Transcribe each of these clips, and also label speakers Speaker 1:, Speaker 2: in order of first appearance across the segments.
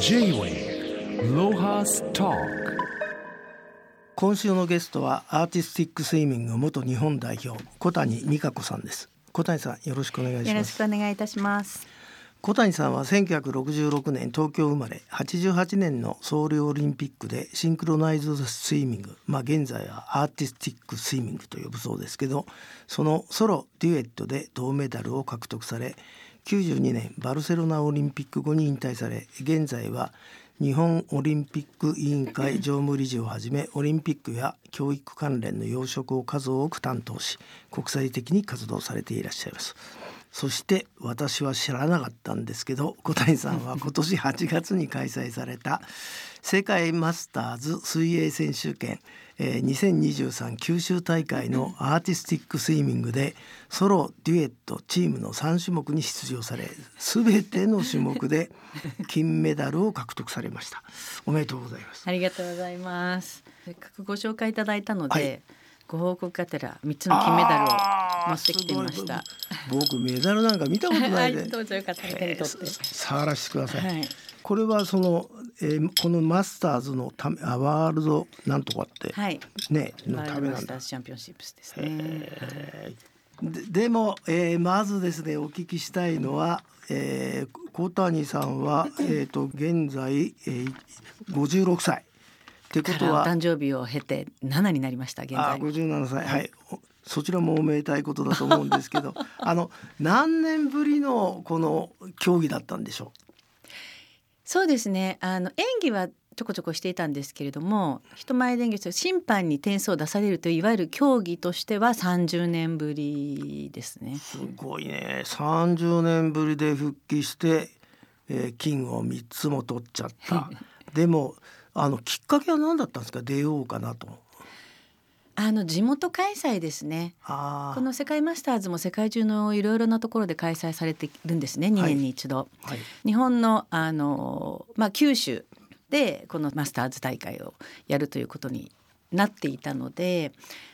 Speaker 1: J-Way ロハスタ
Speaker 2: 今週のゲストはアーティスティックスイミング元日本代表小谷美香子さんです。小谷さんよろしくお願いし
Speaker 3: よろし
Speaker 2: ます
Speaker 3: くお願いいたします。
Speaker 2: 小谷さんは1966年東京生まれ88年のソウルオリンピックでシンクロナイズドスイミングまあ現在はアーティスティックスイミングと呼ぶそうですけどそのソロデュエットで銅メダルを獲得され92年バルセロナオリンピック後に引退され現在は日本オリンピック委員会常務理事をはじめオリンピックや教育関連の要職を数多く担当し国際的に活動されていらっしゃいます。そして私は知らなかったんですけど 小谷さんは今年8月に開催された世界マスターズ水泳選手権、えー2023九州大会のアーティスティックスイミングでソロデュエットチームの3種目に出場され全ての種目で 金メダルを獲得されました。おめでとうございます。
Speaker 3: ありがとうございます。せっかくご紹介いただいたので、
Speaker 2: はい
Speaker 3: ご報告がてら三つの金メダルを持ってきてみました。
Speaker 2: 僕メダルなんか見たことな
Speaker 3: はいい、
Speaker 2: で
Speaker 3: どうぞよかったら手に取って。
Speaker 2: 触らせてください、
Speaker 3: はい。
Speaker 2: これはその、えーこのマスターズのためあワールドなんとかって、
Speaker 3: はい。
Speaker 2: ねのためなんだ
Speaker 3: チャンピオンシップスですね。
Speaker 2: ででも、えーまずですねお聞きしたいのは、えー小谷さんは、えー、と現在、えー、56歳ってこ
Speaker 3: からお
Speaker 2: とは。
Speaker 3: 誕生日を経て七になりました現
Speaker 2: あ
Speaker 3: 在。
Speaker 2: 57歳。はい、おそちらもおめでたいことだと思うんですけど。あの何年ぶりのこの競技だったんでしょ
Speaker 3: そうですね。あの演技はちょこちょこしていたんですけれども、人前で演技する審判に点数を出されるといういわゆる競技としては30年ぶりですね。
Speaker 2: う。すごいね。30年ぶりで復帰して、えー金を3つも取っちゃった。でもあのきっかけは何だったんですか？出ようかなと。
Speaker 3: あの地元開催ですね。この世界マスターズも世界中のいろいろなところで開催されているんですね。2年に一度、
Speaker 2: はい。
Speaker 3: 日本のあの、まあ、九州でこのマスターズ大会をやるということになっていたので、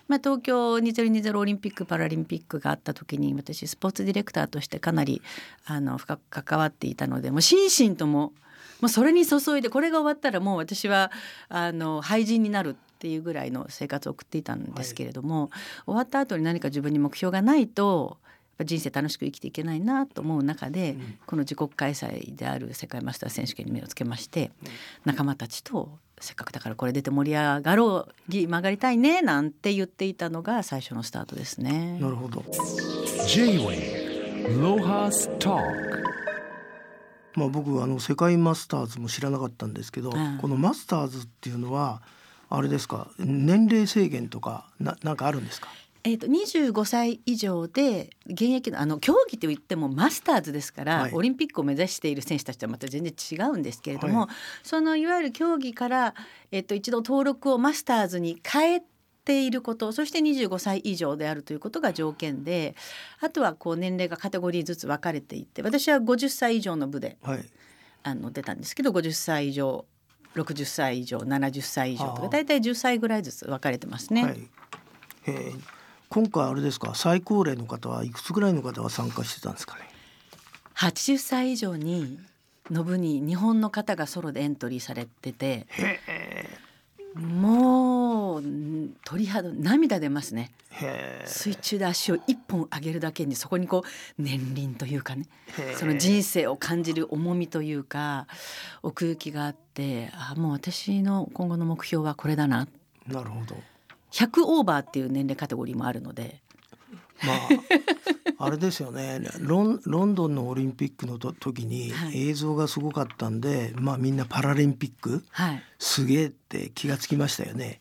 Speaker 3: まあ、東京2020オリンピック・パラリンピックがあった時に私スポーツディレクターとしてかなりあの深く関わっていたのでもう心身とももうそれに注いでこれが終わったらもう私はあの廃人になるっていうぐらいの生活を送っていたんですけれども、終わった後に何か自分に目標がないと人生楽しく生きていけないなと思う中で、
Speaker 2: うん
Speaker 3: この自国開催である世界マスターズ選手権に目をつけまして、仲間たちとせっかくだからこれ出て盛り上がろう曲がりたいねなんて言っていたのが最初のスタートですね。
Speaker 2: なるほど。
Speaker 1: J-Way ロハスタ
Speaker 2: まあ僕あの世界マスターズも知らなかったんですけど、
Speaker 3: うん
Speaker 2: このマスターズっていうのはあれですか年齢制限とかななんかあるんですか？
Speaker 3: えー、と25歳以上で現役のあの競技といってもマスターズですから、
Speaker 2: はい。
Speaker 3: オリンピックを目指している選手たちとはまた全然違うんですけれども、
Speaker 2: はい。
Speaker 3: そのいわゆる競技から、えー、と一度登録をマスターズに変えていることそして25歳以上であるということが条件であとはこう年齢がカテゴリーずつ分かれていって私は50歳以上の部で
Speaker 2: はい。
Speaker 3: あの出たんですけど50歳以上60歳以上70歳以上とか大体10歳ぐらいずつ分かれてますね。
Speaker 2: はい。えー今回あれですか最高齢の方はいくつぐらいの方が参加してたんですかね
Speaker 3: ？80歳以上にの部に日本の方がソロでエントリーされてて。もうん鳥肌涙出ますね。水中で足を一本上げるだけにそこにこう年輪というかね。その人生を感じる重みというか奥行きがあってあもう私の今後の目標はこれだな。
Speaker 2: なるほど。
Speaker 3: 100オーバーっていう年齢カテゴリーもあるので。
Speaker 2: まあ あれですよね。ロンロンドンのオリンピックのと時に
Speaker 3: はい。
Speaker 2: 映像がすごかったんで、まあみんなパラリンピック？
Speaker 3: はい。
Speaker 2: すげえって気がつきましたよね。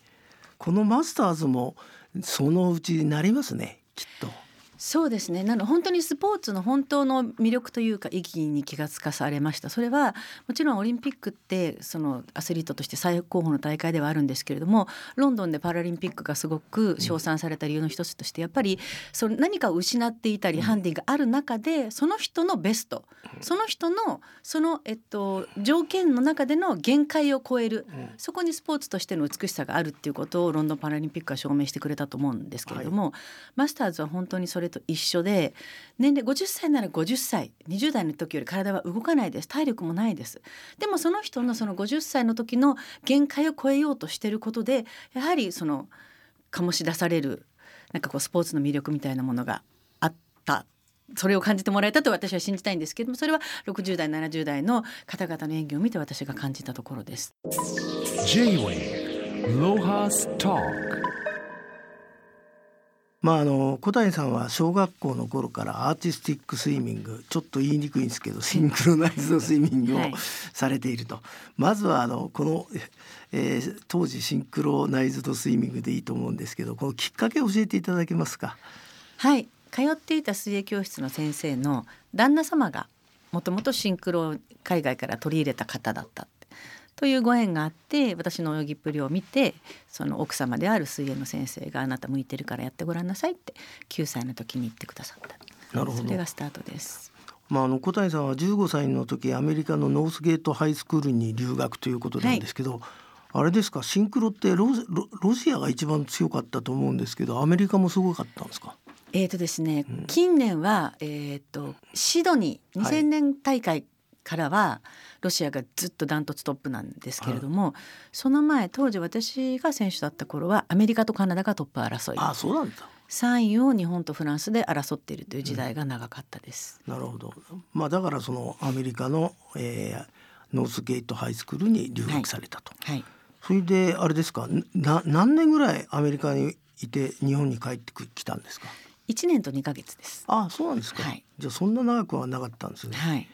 Speaker 2: このマスターズもそのうちになりますねきっと。
Speaker 3: そうですね。なの本当にスポーツの本当の魅力というか意義に気がつかされました。それはもちろんオリンピックってそのアスリートとして最高峰の大会ではあるんですけれどもロンドンでパラリンピックがすごく称賛された理由の一つとしてやっぱりその何かを失っていたりハンディがある中でその人のベストその人のその、えっと、条件の中での限界を超えるそこにスポーツとしての美しさがあるっていうことをロンドンパラリンピックは証明してくれたと思うんですけれども、マスターズは本当にそれと一緒で年齢50歳なら50歳20代の時より体は動かないです。体力もないです。でもその人のその50歳の時の限界を超えようとしてることでやはりその醸し出されるなんかこうスポーツの魅力みたいなものがあった。それを感じてもらえたと私は信じたいんですけどもそれは60代70代の方々の演技を見て私が感じたところです。
Speaker 1: J-Wave Lohas Talk.
Speaker 2: まああの小谷さんは小学校の頃からアーティスティックスイミングちょっと言いにくいんですけどシンクロナイズドスイミングを
Speaker 3: はい。
Speaker 2: されていると、まずはあのこの、えー当時シンクロナイズドスイミングでいいと思うんですけどこのきっかけを教えていただけますか？
Speaker 3: はい。通っていた水泳教室の先生の旦那様がもともとシンクロを海外から取り入れた方だった。ってというご縁があって私の泳ぎっぷりを見てその奥様である水泳の先生があなた向いてるからやってごらんなさいって9歳の時に言ってくださった。
Speaker 2: なるほど。
Speaker 3: それがスタートです。
Speaker 2: まあ、あの小谷さんは15歳の時アメリカのノースゲートハイスクールに留学ということなんですけど、あれですかシンクロってロロロシアが一番強かったと思うんですけどアメリカもすごかったんですか？
Speaker 3: えーとですね、近年は、えー、とシドニー
Speaker 2: はい。
Speaker 3: 2000年大会からはロシアがずっとダントツトップなんですけれども、その前当時私が選手だった頃はアメリカとカナダがトップ争い。
Speaker 2: ああそうなんだ。
Speaker 3: 3位を日本とフランスで争っているという時代が長かったです。
Speaker 2: なるほど。まあだからそのアメリカの、えーノースゲートハイスクールに留学されたと、
Speaker 3: はい、
Speaker 2: それであれですか？な何年ぐらいアメリカにいて日本に帰ってきたんですか
Speaker 3: ？1年と2ヶ月です。
Speaker 2: ああそうなんですか、
Speaker 3: はい。
Speaker 2: じゃあそんな長くはなかったんですね。
Speaker 3: はい、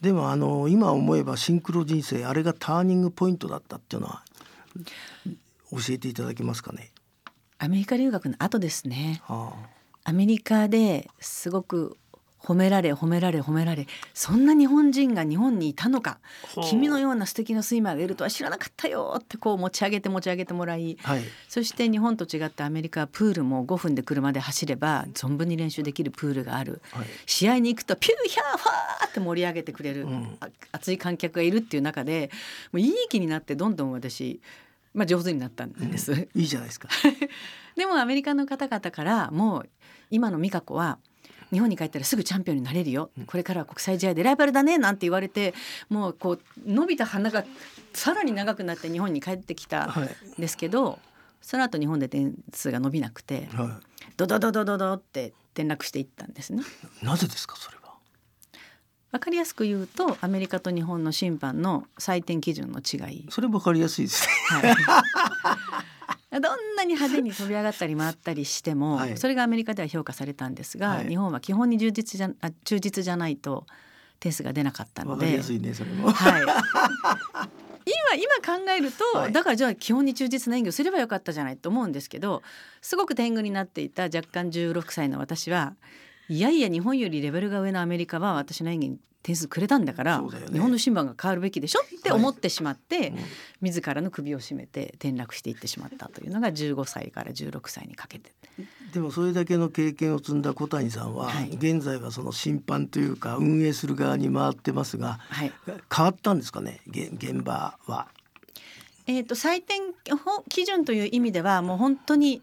Speaker 2: でもあの今思えばシンクロ人生あれがターニングポイントだったっていうのは教えていただけますかね？
Speaker 3: アメリカ留学の後ですね
Speaker 2: は
Speaker 3: アメリカですごく褒められ褒められ褒められそんな日本人が日本にいたのか？君のような素敵なスイマーがいるとは知らなかったよってこう持ち上げて持ち上げてもらい
Speaker 2: あ、はい。
Speaker 3: そして日本と違ってアメリカはプールも5分で車で走れば存分に練習できるプールがある
Speaker 2: はい。
Speaker 3: 試合に行くとピューヒャーファーって盛り上げてくれる、
Speaker 2: うん
Speaker 3: あ熱い観客がいるっていう中でもういい気になってどんどん私、まあ、上手になったんです。
Speaker 2: いいじゃないですか。
Speaker 3: でもアメリカの方々からもう今の美香子は日本に帰ったらすぐチャンピオンになれるよ、これからは国際試合でライバルだねなんて言われてもうこう伸びた鼻がさらに長くなって日本に帰ってきた
Speaker 2: はい。
Speaker 3: んですけど、その後日本で点数が伸びなくて
Speaker 2: は
Speaker 3: ドドドドドドって転落していったんですね。
Speaker 2: い。なぜですかそれは？
Speaker 3: わかりやすく言うとアメリカと日本の審判の採点基準の違い、
Speaker 2: それわかりやすいですね。
Speaker 3: はい、どんなに派手に飛び上がったり回ったりしても、
Speaker 2: はい。
Speaker 3: それがアメリカでは評価されたんですが、
Speaker 2: はい。
Speaker 3: 日本は基本に充実じゃあ忠実じゃないと点数が出なかったので。
Speaker 2: わかりや。すいねそれも。
Speaker 3: はい。今今考えると、
Speaker 2: はい。
Speaker 3: だからじゃあ基本に忠実な演技をすればよかったじゃないと思うんですけどすごく天狗になっていた若干16歳の私はいやいや日本よりレベルが上のアメリカは私の演技に点数くれたんだから
Speaker 2: ね。
Speaker 3: 日本の審判が変わるべきでしょ？って思ってしまって、
Speaker 2: うん。
Speaker 3: 自らの首を絞めて転落していってしまったというのが15歳から16歳にかけて。
Speaker 2: でもそれだけの経験を積んだ小谷さんは、
Speaker 3: はい。
Speaker 2: 現在はその審判というか運営する側に回ってますが、
Speaker 3: はい。
Speaker 2: 変わったんですかね？げ現場は。
Speaker 3: えー、と採点ほ基準という意味ではもう本当に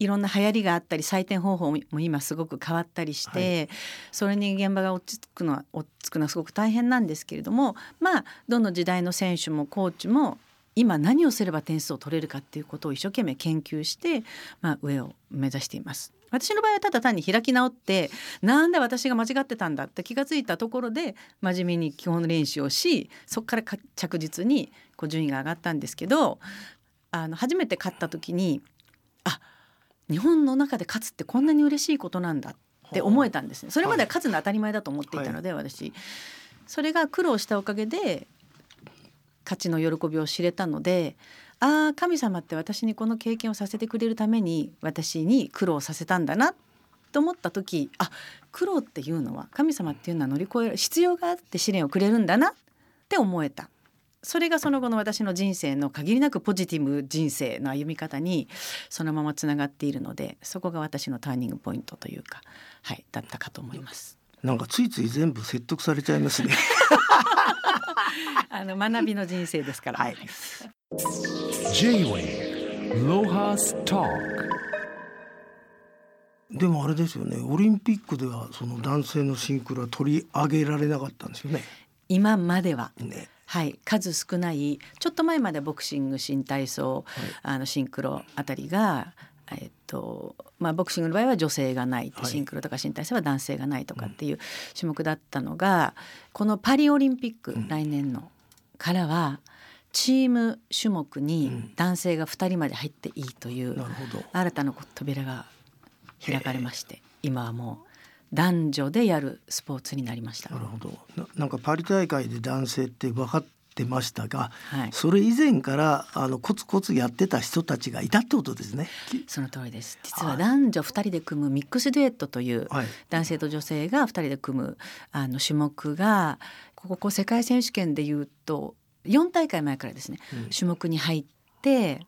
Speaker 3: いろんな流行りがあったり採点方法も今すごく変わったりして、それに現場が落ち着くのは落ち着くのはすごく大変なんですけれどもまあどの時代の選手もコーチも今何をすれば点数を取れるかっていうことを一生懸命研究して、まあ、上を目指しています。私の場合はただ単に開き直ってなんで私が間違ってたんだって気がついたところで真面目に基本練習をしそこからか着実にこう順位が上がったんですけどあの初めて勝った時にあ日本の中で勝つってこんなに嬉しいことなんだって思えたんですね。それまでは勝つのは当たり前だと思っていたので、私。それが苦労したおかげで勝ちの喜びを知れたのでああ神様って私にこの経験をさせてくれるために私に苦労させたんだなと思った時あ苦労っていうのは神様っていうのは乗り越える必要があって試練をくれるんだなって思えたそれがその後の私の人生の限りなくポジティブ人生の歩み方にそのままつながっているのでそこが私のターニングポイントというか、はい、だったかと思います。
Speaker 2: なんかついつい全部説得されちゃいますね。
Speaker 3: あの学びの人生ですから。
Speaker 2: はい
Speaker 1: J-Wave Lohas Talk
Speaker 2: でもあれですよねオリンピックではその男性のシンクロは取り上げられなかったんですよね。
Speaker 3: 今までは
Speaker 2: ね
Speaker 3: はい、数少ないちょっと前までボクシング新体操、
Speaker 2: はい。
Speaker 3: あのシンクロあたりが、えっとまあ、ボクシングの場合は女性がない、
Speaker 2: はい。
Speaker 3: シンクロとか新体操は男性がないとかっていう種目だったのが、このパリオリンピック、
Speaker 2: うん。
Speaker 3: 来年のからはチーム種目
Speaker 2: う
Speaker 3: に
Speaker 2: ん。
Speaker 3: 男性が2人まで入っていいという
Speaker 2: なるほど。
Speaker 3: 新たな扉が開かれまして今はもう男女でやるスポーツになりました。
Speaker 2: な。るほど。ななんかパリ大会で男性って分かってましたが、
Speaker 3: はい。
Speaker 2: それ以前からあのコツコツやってた人たちがいたってことですね。き
Speaker 3: その通りです。実
Speaker 2: は
Speaker 3: はい男女2人で組むミックスデュエットという
Speaker 2: はい。
Speaker 3: 男性と女性が2人で組むあの種目がここ世界選手権でいうと4大会前からですね
Speaker 2: うん。
Speaker 3: 種目に入って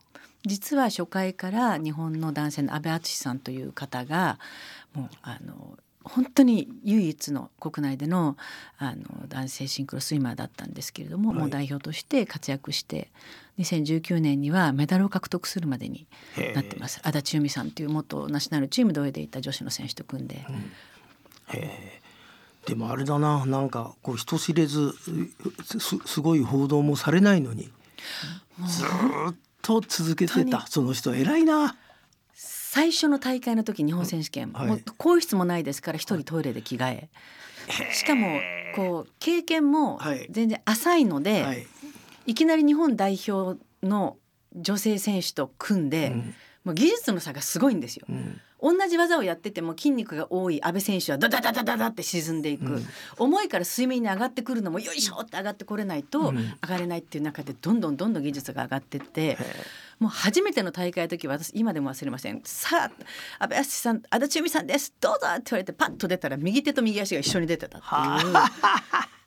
Speaker 3: 実は初回から日本の男性の阿部淳さんという方がもうあの本当に唯一の国内でのあの男性シンクロスイマーだったんですけれども、
Speaker 2: はい。
Speaker 3: もう代表として活躍して2019年にはメダルを獲得するまでになってます。足立由美さんという元ナショナルチームで泳いでいた女子の選手と組んで、
Speaker 2: でもあれだななんかこう人知れずすすごい報道もされないのにずーっと続けてたその人偉いな。
Speaker 3: 最初の大会の時日本選手権、
Speaker 2: はい。
Speaker 3: もう更衣室もないですから一人トイレで着替え。しかもこう経験も
Speaker 2: はい。
Speaker 3: 全然浅いので、
Speaker 2: はい。
Speaker 3: い、きなり日本代表の女性選手と組んで、
Speaker 2: うん。
Speaker 3: もう技術の差がすごいんですよ。
Speaker 2: うん。
Speaker 3: 同じ技をやってても筋肉が多い阿部選手はダダダダダダって沈んでいく、
Speaker 2: うん。
Speaker 3: 重いから水面に上がってくるのもよいしょって上がってこれないと
Speaker 2: うん。
Speaker 3: 上がれないっていう中でどんどんどんどん技術が上がってって
Speaker 2: へ
Speaker 3: もう初めての大会の時私今でも忘れません。さあ安倍淳さん足立由美さんです。どうぞって言われてパッと出たら右手と右足が一緒に出てたっていう。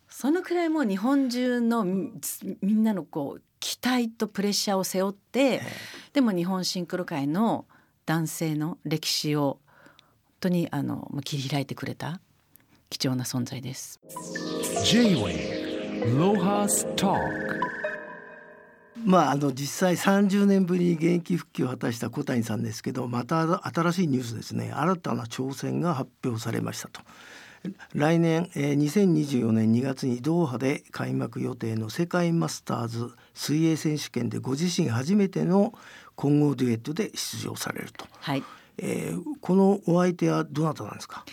Speaker 3: そのくらいもう日本中のみみんなのこう期待とプレッシャーを背負ってでも日本シンクロ界の男性の歴史を本当にあのもう切り開いてくれた貴重な存在です。
Speaker 1: J-Wave Lohas Talk
Speaker 2: まああの実際30年ぶりに現役復帰を果たした小谷さんですけどまた新しいニュースですね。新たな挑戦が発表されましたと。来年、えー2024年2月にドーハで開幕予定の世界マスターズ水泳選手権でご自身初めての混合デュエットで出場されると、
Speaker 3: はい。
Speaker 2: えーこのお相手はどなたなんですか？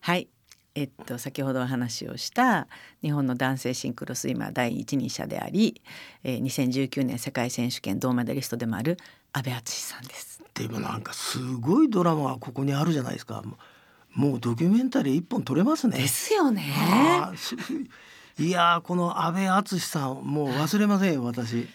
Speaker 3: はいえっと、先ほどお話をした日本の男性シンクロスイマー第一人者であり、えー、2019年世界選手権銅メダリストでもある阿部淳さんです。
Speaker 2: でもなんかすごいドラマがここにあるじゃないですかもうドキュメンタリー一本撮れますね。
Speaker 3: ですよね。
Speaker 2: いやーこの安倍敦さんもう忘れませんよ私。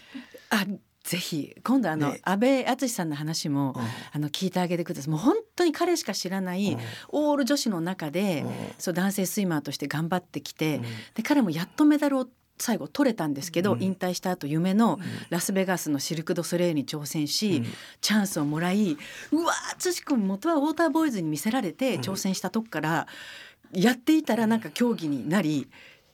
Speaker 3: あぜひ今度あの、
Speaker 2: ね。
Speaker 3: 安倍淳さんの話も、
Speaker 2: うん。
Speaker 3: あの聞いてあげてください。もう本当に彼しか知らない、
Speaker 2: うん。
Speaker 3: オール女子の中で、
Speaker 2: うん。
Speaker 3: そう男性スイマーとして頑張ってきて、
Speaker 2: うん。
Speaker 3: で彼もやっとメダルを最後取れたんですけど、
Speaker 2: うん。
Speaker 3: 引退した後夢のラスベガスのシルク・ド・ソレイユに挑戦し、
Speaker 2: うん。
Speaker 3: チャンスをもらいうわー淳君元はウォーターボーイズに見せられて挑戦したとこから、やっていたらなんか競技になり。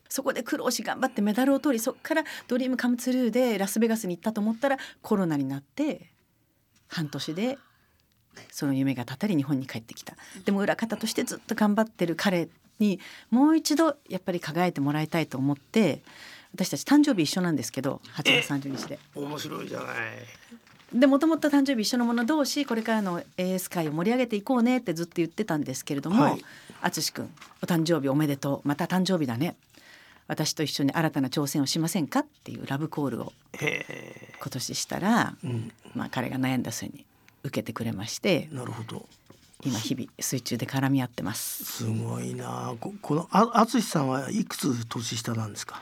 Speaker 3: そこで苦労し頑張ってメダルを取りそこからドリームカムツルーでラスベガスに行ったと思ったらコロナになって半年でその夢がたたり日本に帰ってきた。でも裏方としてずっと頑張ってる彼にもう一度やっぱり輝いてもらいたいと思って私たち誕生日一緒なんですけど8月30日で。
Speaker 2: 面白いじゃない。
Speaker 3: でもともと誕生日一緒の者同士これからの AS 界を盛り上げていこうねってずっと言ってたんですけれども
Speaker 2: はい。
Speaker 3: 淳、君お誕生日おめでとう。また誕生日だね私と一緒に新たな挑戦をしませんかっていうラブコールを
Speaker 2: へ
Speaker 3: 今年したら、
Speaker 2: え、うん、
Speaker 3: まあ、彼が悩んだ末に受けてくれまして
Speaker 2: なるほど。
Speaker 3: 今日々水中で絡み合ってます。
Speaker 2: すごいなここのあ淳さんはいくつ年下なんですか？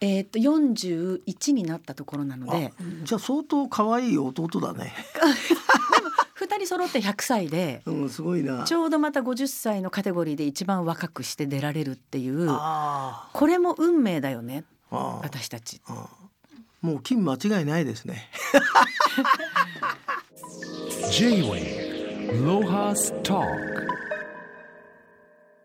Speaker 3: えーっと41になったところなので
Speaker 2: あじゃあ相当可愛い弟だね。
Speaker 3: 2人揃って100歳で
Speaker 2: うんすごいな。
Speaker 3: ちょうどまた50歳のカテゴリーで一番若くして出られるっていう
Speaker 2: あ
Speaker 3: これも運命だよね私たち。
Speaker 2: もう金間違いないですね。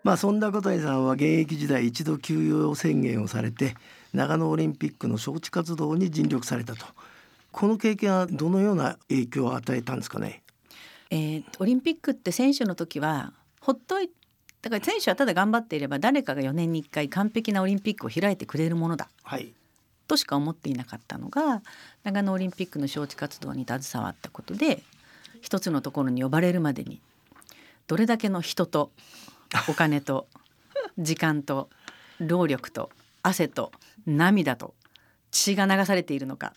Speaker 2: まあそんな小谷さんは現役時代一度休養宣言をされて長野オリンピックの招致活動に尽力されたとこの経験はどのような影響を与えたんですかね？
Speaker 3: えーオリンピックって選手の時はほっといだから選手はただ頑張っていれば誰かが4年に1回完璧なオリンピックを開いてくれるものだ。
Speaker 2: はい。
Speaker 3: としか思っていなかったのが長野オリンピックの招致活動に携わったことで一つのところに呼ばれるまでにどれだけの人とお金と 時間と労力と汗と涙と血が流されているのか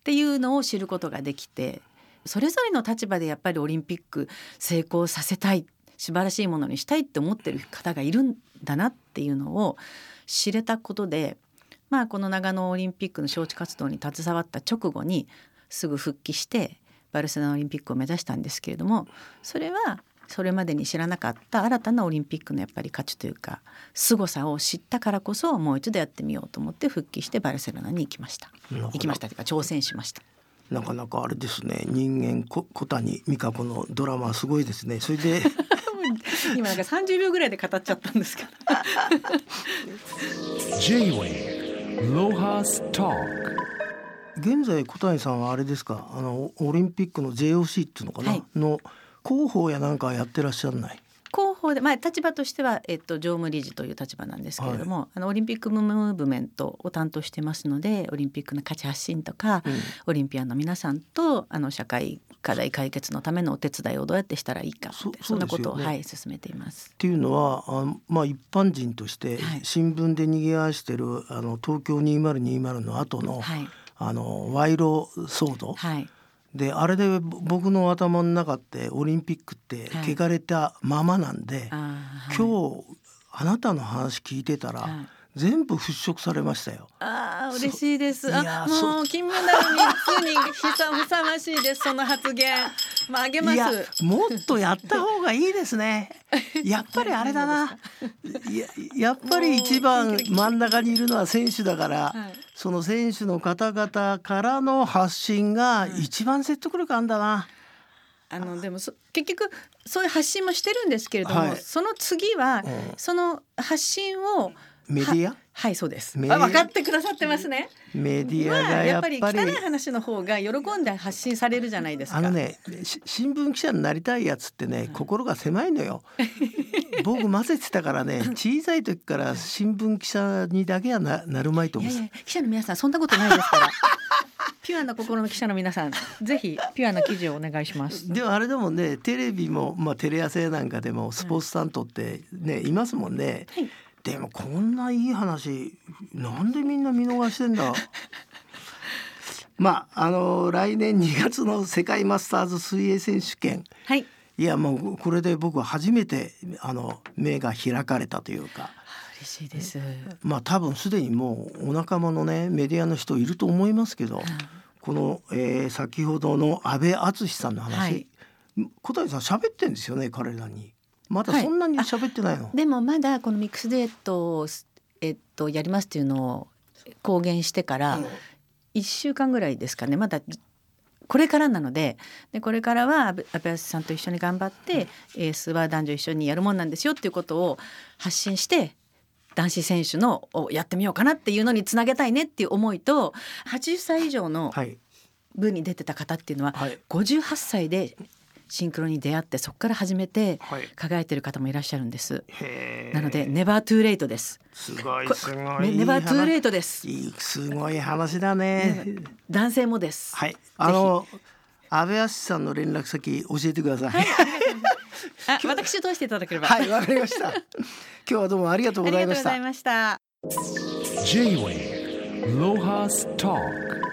Speaker 3: っていうのを知ることができてそれぞれの立場でやっぱりオリンピック成功させたい素晴らしいものにしたいって思ってる方がいるんだなっていうのを知れたことでまあこの長野オリンピックの招致活動に携わった直後にすぐ復帰してバルセロナオリンピックを目指したんですけれどもそれはそれまでに知らなかった新たなオリンピックのやっぱり価値というか凄さを知ったからこそもう一度やってみようと思って復帰してバルセロナに行きました。行きましたというか挑戦しました
Speaker 2: なかなかあれですね。人間こ小谷美香子のドラマはすごいですね。それで。
Speaker 3: 今なんか30秒ぐらいで語っちゃったんですけど。
Speaker 1: J-Wave Lohas Talk.
Speaker 2: 現在小谷さんはあれですか？あのオリンピックの JOC っていうのかな、
Speaker 3: はい。
Speaker 2: の広報やなんかやってらっしゃらない？
Speaker 3: 広報で、まあ、立場としては、えっと、常務理事という立場なんですけれども、あのオリンピックムーブメントを担当してますのでオリンピックの価値発信とか、
Speaker 2: うん。
Speaker 3: オリンピアンの皆さんとあの社会課題解決のためのお手伝いをどうやってしたらいいか
Speaker 2: そ
Speaker 3: そんなことを、
Speaker 2: ね。
Speaker 3: はい、進めています。
Speaker 2: っていうのはあまあ一般人として
Speaker 3: はい。
Speaker 2: 新聞で賑わしてるあの東京2020の後の、
Speaker 3: はい。
Speaker 2: あの賄賂騒動、
Speaker 3: はい
Speaker 2: であれでぼ僕の頭の中ってオリンピックって
Speaker 3: はい。
Speaker 2: 汚れたままなんで、
Speaker 3: はい。
Speaker 2: 今日あなたの話聞いてたら、
Speaker 3: はい
Speaker 2: 全部払拭されましたよ。
Speaker 3: あー嬉しいです。あもう金メダル三つにふさふさわしいです。その発言。まああげま
Speaker 2: いや
Speaker 3: す。
Speaker 2: もっとやった方がいいですね。やっぱりあれだな。いややっぱり一番真ん中にいるのは選手だから、
Speaker 3: はい
Speaker 2: その選手の方々からの発信が一番説得力あんだな。
Speaker 3: あのでもそ結局そういう発信もしてるんですけれども、
Speaker 2: はい
Speaker 3: その次は、
Speaker 2: うん
Speaker 3: その発信を
Speaker 2: メディア？
Speaker 3: ははいそうです。
Speaker 2: メディア？
Speaker 3: あ分かってくださってますね。
Speaker 2: メディア
Speaker 3: まあ
Speaker 2: がやっぱ
Speaker 3: り
Speaker 2: り
Speaker 3: 汚い話の方が喜んで発信されるじゃないですか。
Speaker 2: あのねし新聞記者になりたいやつってね、心が狭いのよ。僕混ぜてたからね小さい時から新聞記者にだけはななるまいと思う
Speaker 3: いやいや記者の皆さんそんなことないですから。ピュアな心の記者の皆さん、ぜひピュアな記事をお願いします。
Speaker 2: でもあれでもねテレビも、まあ、テレ朝やなんかでもスポーツ担当ってね、いますもんね。
Speaker 3: はい
Speaker 2: でもこんないい話なんでみんな見逃してんだ？まああの来年2月の世界マスターズ水泳選手権。
Speaker 3: はい。
Speaker 2: いやもうこれで僕は初めてあの目が開かれたというか。
Speaker 3: 嬉しいです。
Speaker 2: まあ多分すでにもうお仲間のねメディアの人いると思いますけど、この、えー先ほどの安倍敦さんの話、
Speaker 3: はい。
Speaker 2: 小谷さん喋ってんですよね彼らにまだ
Speaker 3: はい。
Speaker 2: そんなに喋ってないの、
Speaker 3: でもまだこのミックスデートをえっとやりますっていうのを公言してから一週間ぐらいですかね。まだこれからなので。でこれからは安倍安倍さんと一緒に頑張ってエースは男女一緒にやるもんなんですよっていうことを発信して男子選手のをやってみようかなっていうのにつなげたいねっていう思いと80歳以上の
Speaker 2: はい。
Speaker 3: 部に出てた方っていうのは
Speaker 2: はい。
Speaker 3: 58歳でシンクロに出会ってそこから始めて
Speaker 2: はい。
Speaker 3: 輝いてる方もいらっしゃるんです。なのでネバートゥーレイトです。
Speaker 2: すごい
Speaker 3: こ
Speaker 2: すごい。
Speaker 3: ねネバートゥーレイ
Speaker 2: ト
Speaker 3: トです。
Speaker 2: いいすごい話だね。
Speaker 3: 男性もです。
Speaker 2: はい。あの安倍敦さんの連絡先教えてください。
Speaker 3: あ、私を通していただければ。
Speaker 2: はいわかりました。今日はどうもありがとう
Speaker 3: あ
Speaker 2: ございました。
Speaker 3: りがとうござい